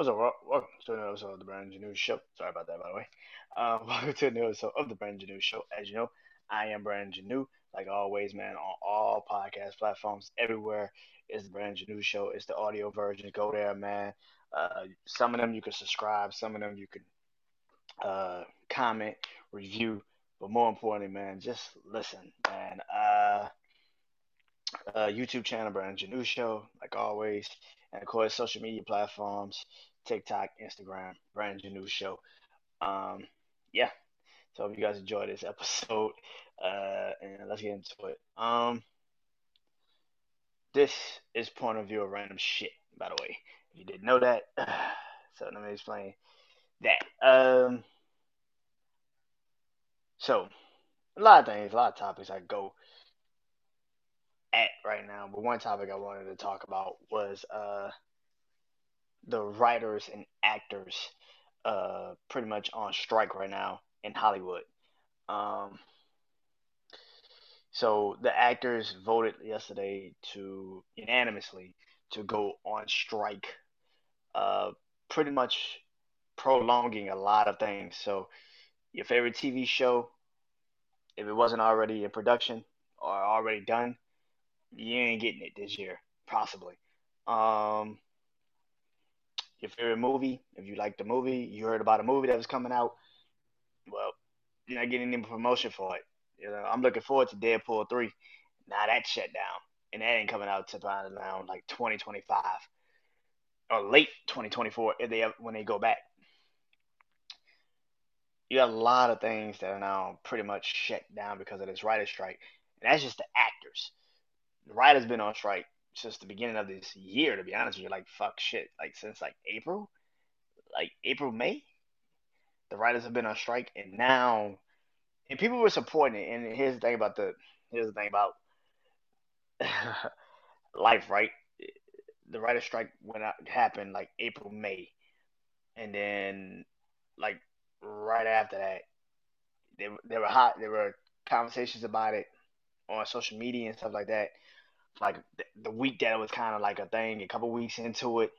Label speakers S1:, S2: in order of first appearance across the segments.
S1: What's up? Welcome to another episode of the Brand New Show. Sorry about that, by the way. Uh, welcome to another episode of the Brand New Show. As you know, I am Brand New. Like always, man, on all podcast platforms, everywhere is the Brand New Show. It's the audio version. Go there, man. Uh, some of them you can subscribe. Some of them you can uh, comment, review. But more importantly, man, just listen, man. Uh, uh, YouTube channel, Brand New Show, like always. And of course, social media platforms, TikTok, Instagram, Brand New Show. Um, yeah. So hope you guys enjoy this episode. Uh, and let's get into it. Um, this is point of view of random shit, by the way. If you didn't know that, so let me explain that. Um, so a lot of things, a lot of topics I go at right now, but one topic I wanted to talk about was uh the writers and actors uh pretty much on strike right now in Hollywood. Um so the actors voted yesterday to unanimously to go on strike, uh pretty much prolonging a lot of things. So your favorite TV show, if it wasn't already in production or already done, you ain't getting it this year, possibly. Um, your favorite movie, if you like the movie, you heard about a movie that was coming out, well, you're not getting any promotion for it. You know, I'm looking forward to Deadpool 3. Now that shut down. And that ain't coming out to around like 2025 or late 2024 if they when they go back. You got a lot of things that are now pretty much shut down because of this writer strike. And that's just the actors writers been on strike since the beginning of this year. To be honest with you, like fuck shit, like since like April, like April May, the writers have been on strike, and now, and people were supporting it. And here's the thing about the here's the thing about life, right? The writer strike when it happened like April May, and then like right after that, there there were hot there were conversations about it on social media and stuff like that like the week that it was kind of like a thing, a couple weeks into it,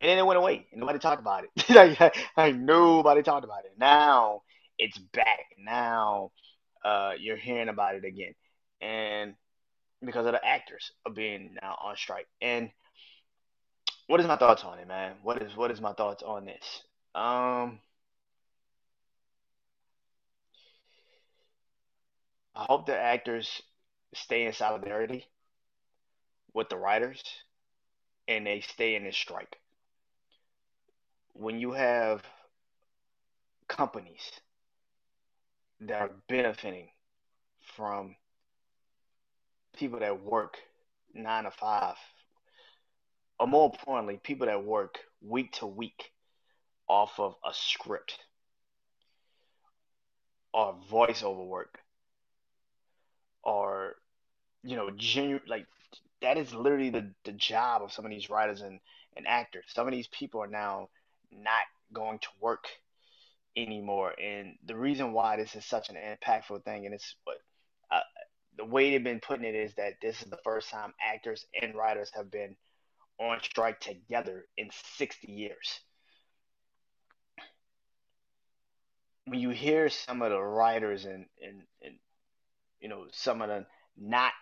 S1: and then it went away, and nobody talked about it. like, like nobody talked about it. Now it's back. Now uh, you're hearing about it again, and because of the actors are being now on strike. And what is my thoughts on it, man? What is what is my thoughts on this? Um, I hope the actors stay in solidarity with the writers and they stay in this strike. When you have companies that are benefiting from people that work nine to five, or more importantly, people that work week to week off of a script or voiceover work or you know genuine like that is literally the, the job of some of these writers and, and actors. Some of these people are now not going to work anymore. And the reason why this is such an impactful thing, and it's what uh, the way they've been putting it is that this is the first time actors and writers have been on strike together in 60 years. When you hear some of the writers and, and, and you know, some of the not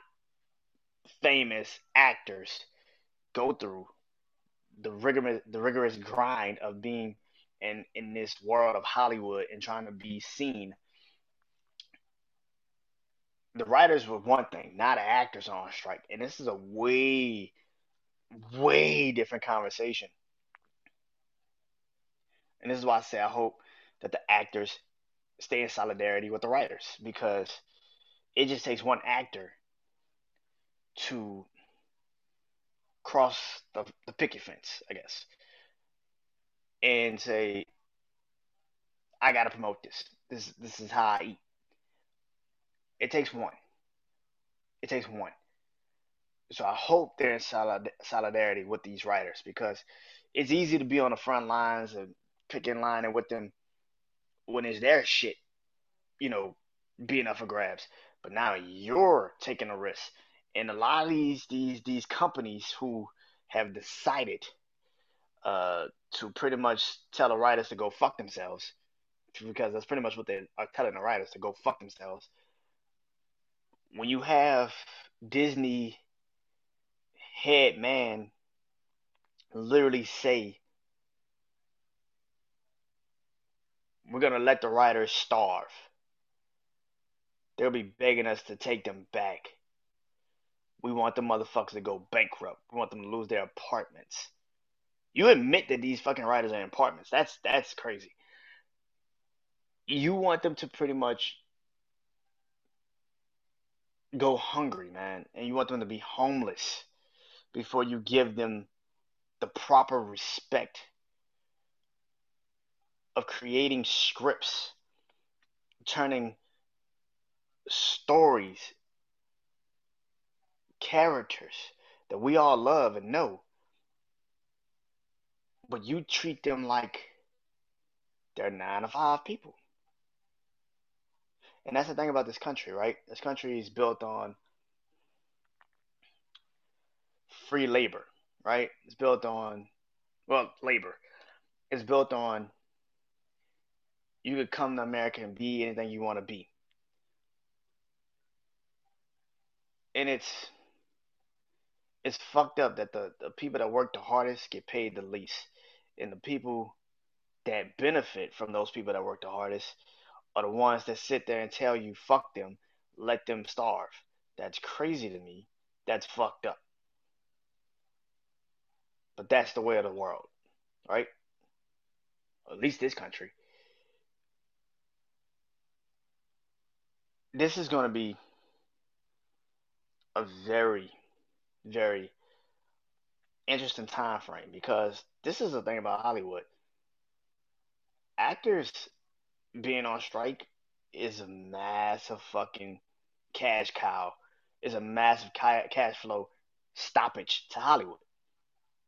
S1: famous actors go through the rigorous the rigorous grind of being in in this world of Hollywood and trying to be seen. The writers were one thing, not actors on strike, and this is a way, way different conversation. And this is why I say I hope that the actors stay in solidarity with the writers because it just takes one actor to cross the, the picket fence, I guess, and say, I gotta promote this. This this is how I eat. It takes one. It takes one. So I hope they're in solid, solidarity with these writers because it's easy to be on the front lines and picking line and with them when it's their shit, you know, being up for grabs. But now you're taking a risk and a lot of these these these companies who have decided uh, to pretty much tell the writers to go fuck themselves, because that's pretty much what they are telling the writers to go fuck themselves. When you have Disney head man literally say, we're going to let the writers starve. They'll be begging us to take them back. We want the motherfuckers to go bankrupt. We want them to lose their apartments. You admit that these fucking writers are in apartments. That's that's crazy. You want them to pretty much go hungry, man, and you want them to be homeless before you give them the proper respect of creating scripts, turning stories, characters that we all love and know, but you treat them like they're nine to five people. And that's the thing about this country, right? This country is built on free labor, right? It's built on, well, labor. It's built on you could come to America and be anything you want to be. And it's it's fucked up that the, the people that work the hardest get paid the least. And the people that benefit from those people that work the hardest are the ones that sit there and tell you, fuck them, let them starve. That's crazy to me. That's fucked up. But that's the way of the world, right? At least this country. This is going to be a very, very interesting time frame because this is the thing about Hollywood. Actors being on strike is a massive fucking cash cow. Is a massive cash flow stoppage to Hollywood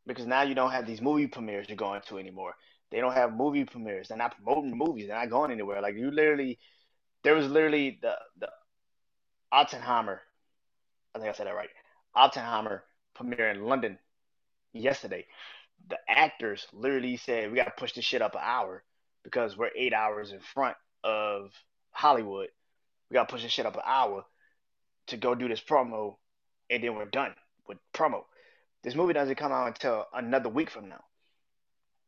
S1: because now you don't have these movie premieres you're going to anymore. They don't have movie premieres. They're not promoting movies. They're not going anywhere. Like you literally, there was literally the the Oppenheimer. I think I said that right. Oppenheimer premiere in London yesterday. The actors literally said we got to push this shit up an hour because we're eight hours in front of Hollywood. We got to push this shit up an hour to go do this promo, and then we're done with promo. This movie doesn't come out until another week from now.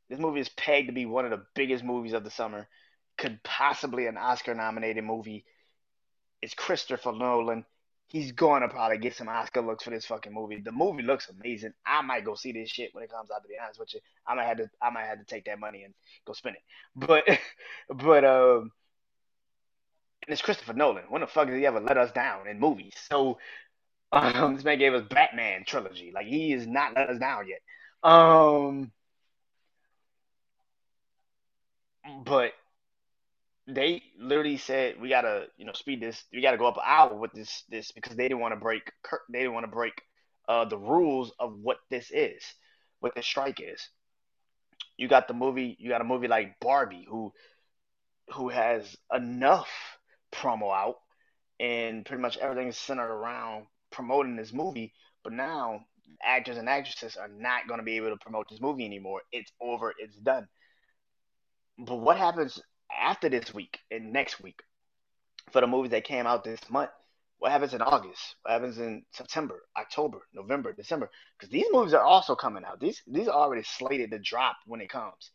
S1: This movie is pegged to be one of the biggest movies of the summer. Could possibly an Oscar nominated movie. It's Christopher Nolan. He's going to probably get some Oscar looks for this fucking movie. The movie looks amazing. I might go see this shit when it comes out. To be honest with you, I might have to. I might have to take that money and go spend it. But, but um, and it's Christopher Nolan. When the fuck did he ever let us down in movies? So um, this man gave us Batman trilogy. Like he is not let us down yet. Um, but they literally said we gotta, you know, speed this. We gotta go up an hour with this, this because they didn't want to break. They didn't want to break uh, the rules of what this is, what the strike is. You got the movie. You got a movie like Barbie, who, who has enough promo out, and pretty much everything is centered around promoting this movie, but now actors and actresses are not going to be able to promote this movie anymore. It's over. It's done. But what happens after this week and next week for the movies that came out this month? What happens in August? What happens in September, October, November, December? Because these movies are also coming out. These these are already slated to drop when it comes.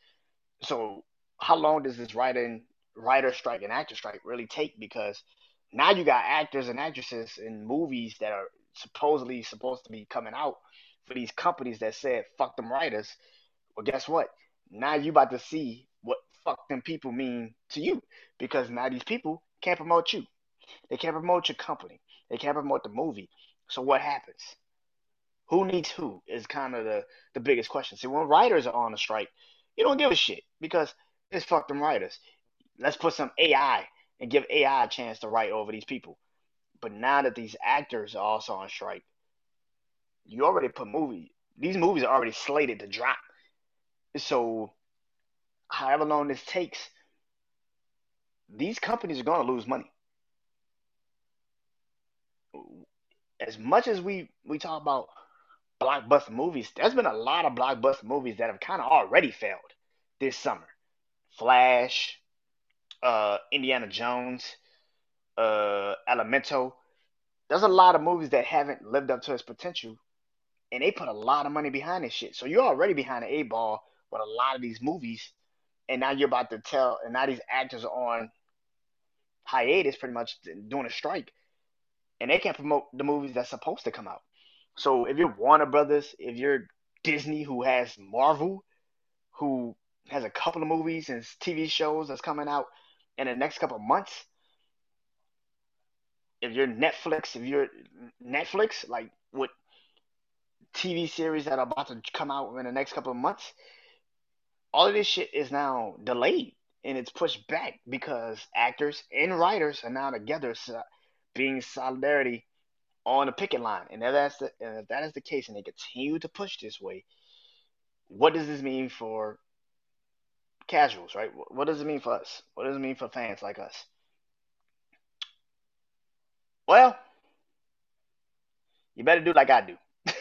S1: So how long does this writing writer strike and actor strike really take? Because now you got actors and actresses in movies that are supposedly supposed to be coming out for these companies that said fuck them writers. Well, guess what? Now you about to see fuck them people mean to you because now these people can't promote you. They can't promote your company. They can't promote the movie. So what happens? Who needs who is kind of the, the biggest question. See, when writers are on a strike, you don't give a shit because it's fuck them writers. Let's put some AI and give AI a chance to write over these people. But now that these actors are also on strike, you already put movie. These movies are already slated to drop. So, however long this takes, these companies are going to lose money. As much as we we talk about blockbuster movies, there's been a lot of blockbuster movies that have kind of already failed this summer. Flash, uh, Indiana Jones, uh, Elemental. There's a lot of movies that haven't lived up to its potential, and they put a lot of money behind this shit. So you're already behind the A ball with a lot of these movies, and now you're about to tell, and now these actors are on hiatus, pretty much doing a strike, and they can't promote the movies that's supposed to come out. So if you're Warner Brothers, if you're Disney, who has Marvel, who has a couple of movies and TV shows that's coming out in the next couple of months, if you're Netflix, if you're Netflix, like with TV series that are about to come out in the next couple of months, all of this shit is now delayed and it's pushed back because actors and writers are now together being solidarity on the picket line. And if that's the and if that is the case and they continue to push this way, what does this mean for casuals, right? What does it mean for us? What does it mean for fans like us? Well, you better do like I do.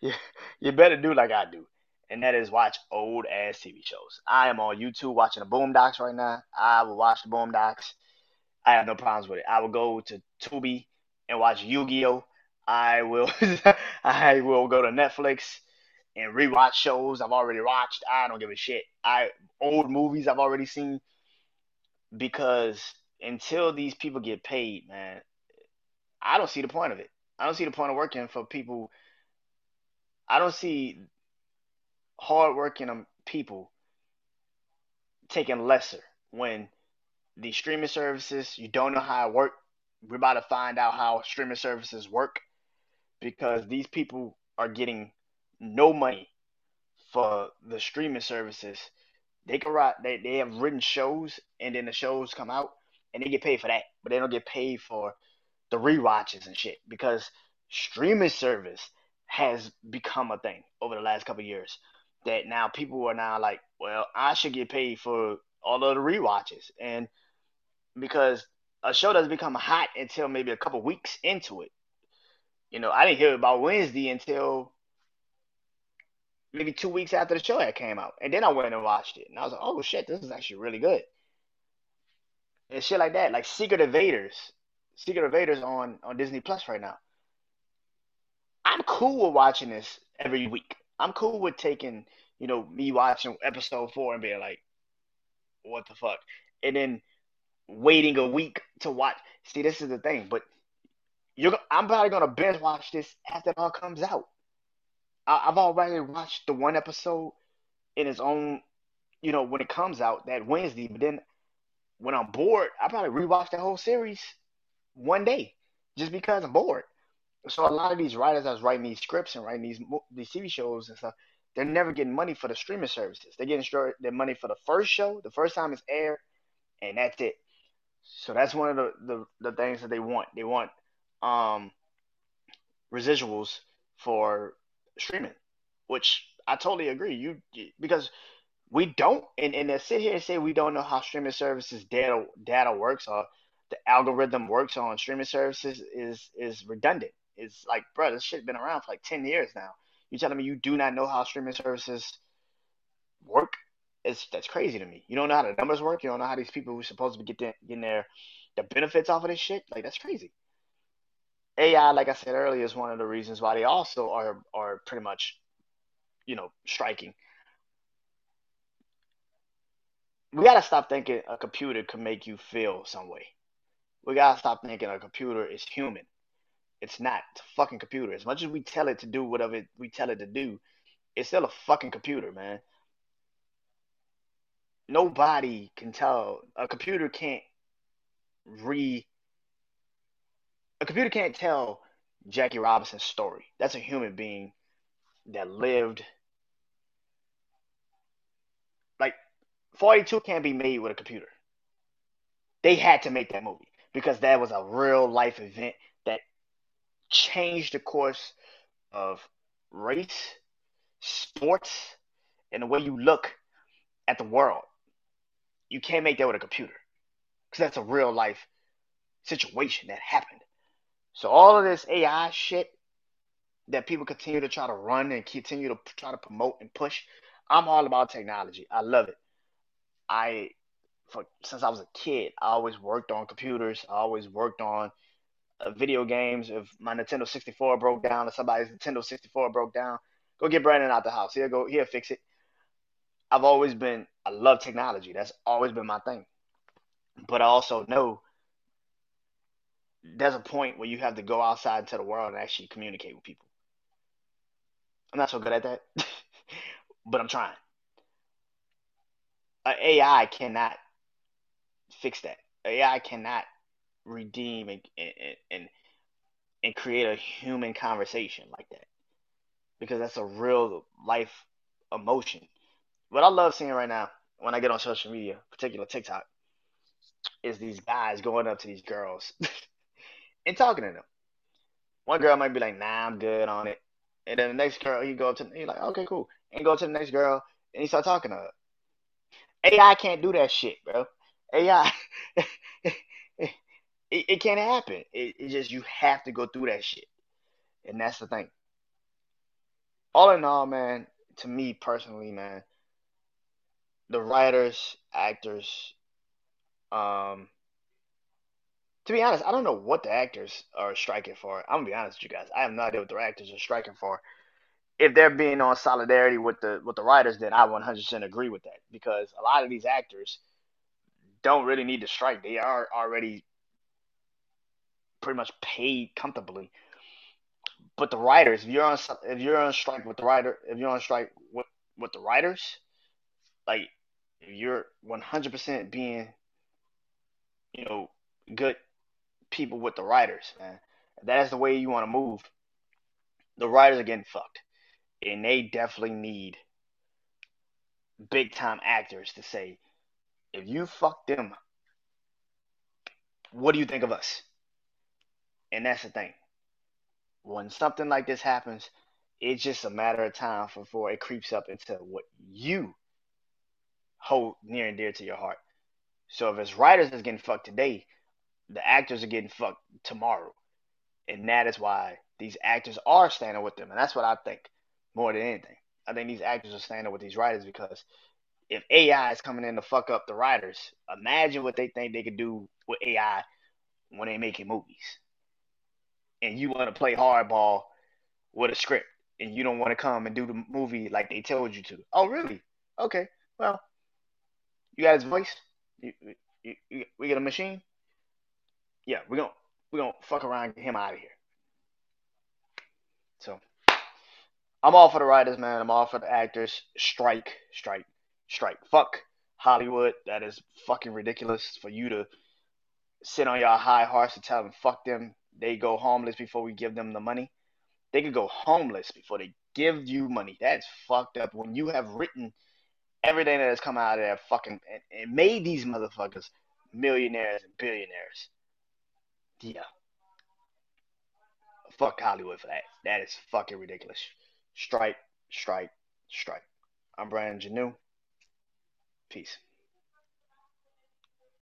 S1: you, you better do like I do. And that is watch old ass TV shows. I am on YouTube watching the Boondocks right now. I will watch the Boondocks. I have no problems with it. I will go to Tubi and watch Yu-Gi-Oh. I will I will go to Netflix and rewatch shows I've already watched. I don't give a shit. I old movies I've already seen because until these people get paid, man, I don't see the point of it. I don't see the point of working for people. I don't see hardworking um, people taking lesser when the streaming services you don't know how it work. We're about to find out how streaming services work because these people are getting no money for the streaming services. They can write they, they have written shows and then the shows come out and they get paid for that, but they don't get paid for the re-watches and shit because streaming service has become a thing over the last couple years. That now people are now like, well, I should get paid for all of the re-watches, and because a show doesn't become hot until maybe a couple weeks into it. You know, I didn't hear about Wednesday until maybe two weeks after the show had came out, and then I went and watched it, and I was like, oh shit, this is actually really good and shit like that, like Secret Invaders. Secret Invaders on on Disney Plus right now. I'm cool with watching this every week. I'm cool with taking, you know, me watching episode four and being like, what the fuck? And then waiting a week to watch. See, this is the thing, but you're I'm probably gonna binge watch this after it all comes out. I, have already watched the one episode in its own, you know, when it comes out that Wednesday, but then when I'm bored, I probably rewatch the whole series one day just because I'm bored. So a lot of these writers that's writing these scripts and writing these these TV shows and stuff, they're never getting money for the streaming services. They're getting their money for the first show, the first time it's aired, and that's it. So that's one of the, the, the things that they want. They want um, residuals for streaming, which I totally agree. You because we don't and, and to sit here and say we don't know how streaming services data data works or the algorithm works on streaming services is is redundant. It's like, bro, this shit been around for like ten years now. You telling me you do not know how streaming services work? It's that's crazy to me. You don't know how the numbers work. You don't know how these people who are supposed to be getting getting their the benefits off of this shit. Like that's crazy. AI, like I said earlier, is one of the reasons why they also are are pretty much, you know, striking we gotta stop thinking a computer can make you feel some way. We gotta stop thinking a computer is human. It's not. It's a fucking computer. As much as we tell it to do whatever we tell it to do, it's still a fucking computer, man. Nobody can tell a computer can't re a computer can't tell Jackie Robinson's story. That's a human being that lived Like, 42 can't be made with a computer. They had to make that movie because that was a real life event that changed the course of race, sports, and the way you look at the world. You can't make that with a computer because that's a real life situation that happened. So all of this AI shit, that people continue to try to run and continue to try to promote and push. I'm all about technology. I love it. I for since I was a kid, I always worked on computers. I always worked on uh, video games. If my Nintendo 64 broke down or somebody's Nintendo 64 broke down, go get Brandon out the house. He'll go. He'll fix it. I've always been. I love technology. That's always been my thing. But I also know there's a point where you have to go outside into the world and actually communicate with people. I'm not so good at that, but I'm trying. AI cannot fix that. AI cannot redeem and, and and create a human conversation like that because that's a real life emotion. What I love seeing right now when I get on social media, particular TikTok, is these guys going up to these girls and talking to them. One girl might be like, "Nah, I'm good on it," and then the next girl, he go up to, he like, "Okay, cool," and go to the next girl and he start talking to her. AI can't do that shit, bro. AI, it, it can't happen. It, it just you have to go through that shit, and that's the thing. All in all, man, to me personally, man, the writers, actors, um, to be honest, I don't know what the actors are striking for. I'm gonna be honest with you guys. I have no idea what the actors are striking for. If they're being on solidarity with the with the writers, then I 100% agree with that because a lot of these actors don't really need to strike. They are already pretty much paid comfortably. But the writers, if you're on if you're on strike with the writer, if you're on strike with with the writers, like if you're 100% being, you know, good people with the writers, man. If that's the way you want to move. The writers are getting fucked, and they definitely need big time actors to say, if you fuck them, what do you think of us? And that's the thing. When something like this happens, it's just a matter of time before it creeps up into what you hold near and dear to your heart. So if it's writers that's getting fucked today, the actors are getting fucked tomorrow. And that is why these actors are standing with them. And that's what I think more than anything. I think these actors are standing with these writers because if AI is coming in to fuck up the writers, imagine what they think they could do with AI when they're making movies. And you want to play hardball with a script and you don't want to come and do the movie like they told you to. Oh, really? Okay. Well, you got his voice. You, you, you, we get a machine yeah, we're gonna we're gonna fuck around and get him out of here. So I'm all for the writers, man. I'm all for the actors. Strike, strike, strike. Fuck Hollywood. That is fucking ridiculous for you to sit on your high horse and tell them fuck them. They go homeless before we give them the money. They could go homeless before they give you money. That's fucked up. When you have written everything that has come out of there fucking and, and made these motherfuckers millionaires and billionaires. Yeah. Fuck Hollywood for that. That is fucking ridiculous. Strike, strike, strike. I'm Brian Janeau. Peace.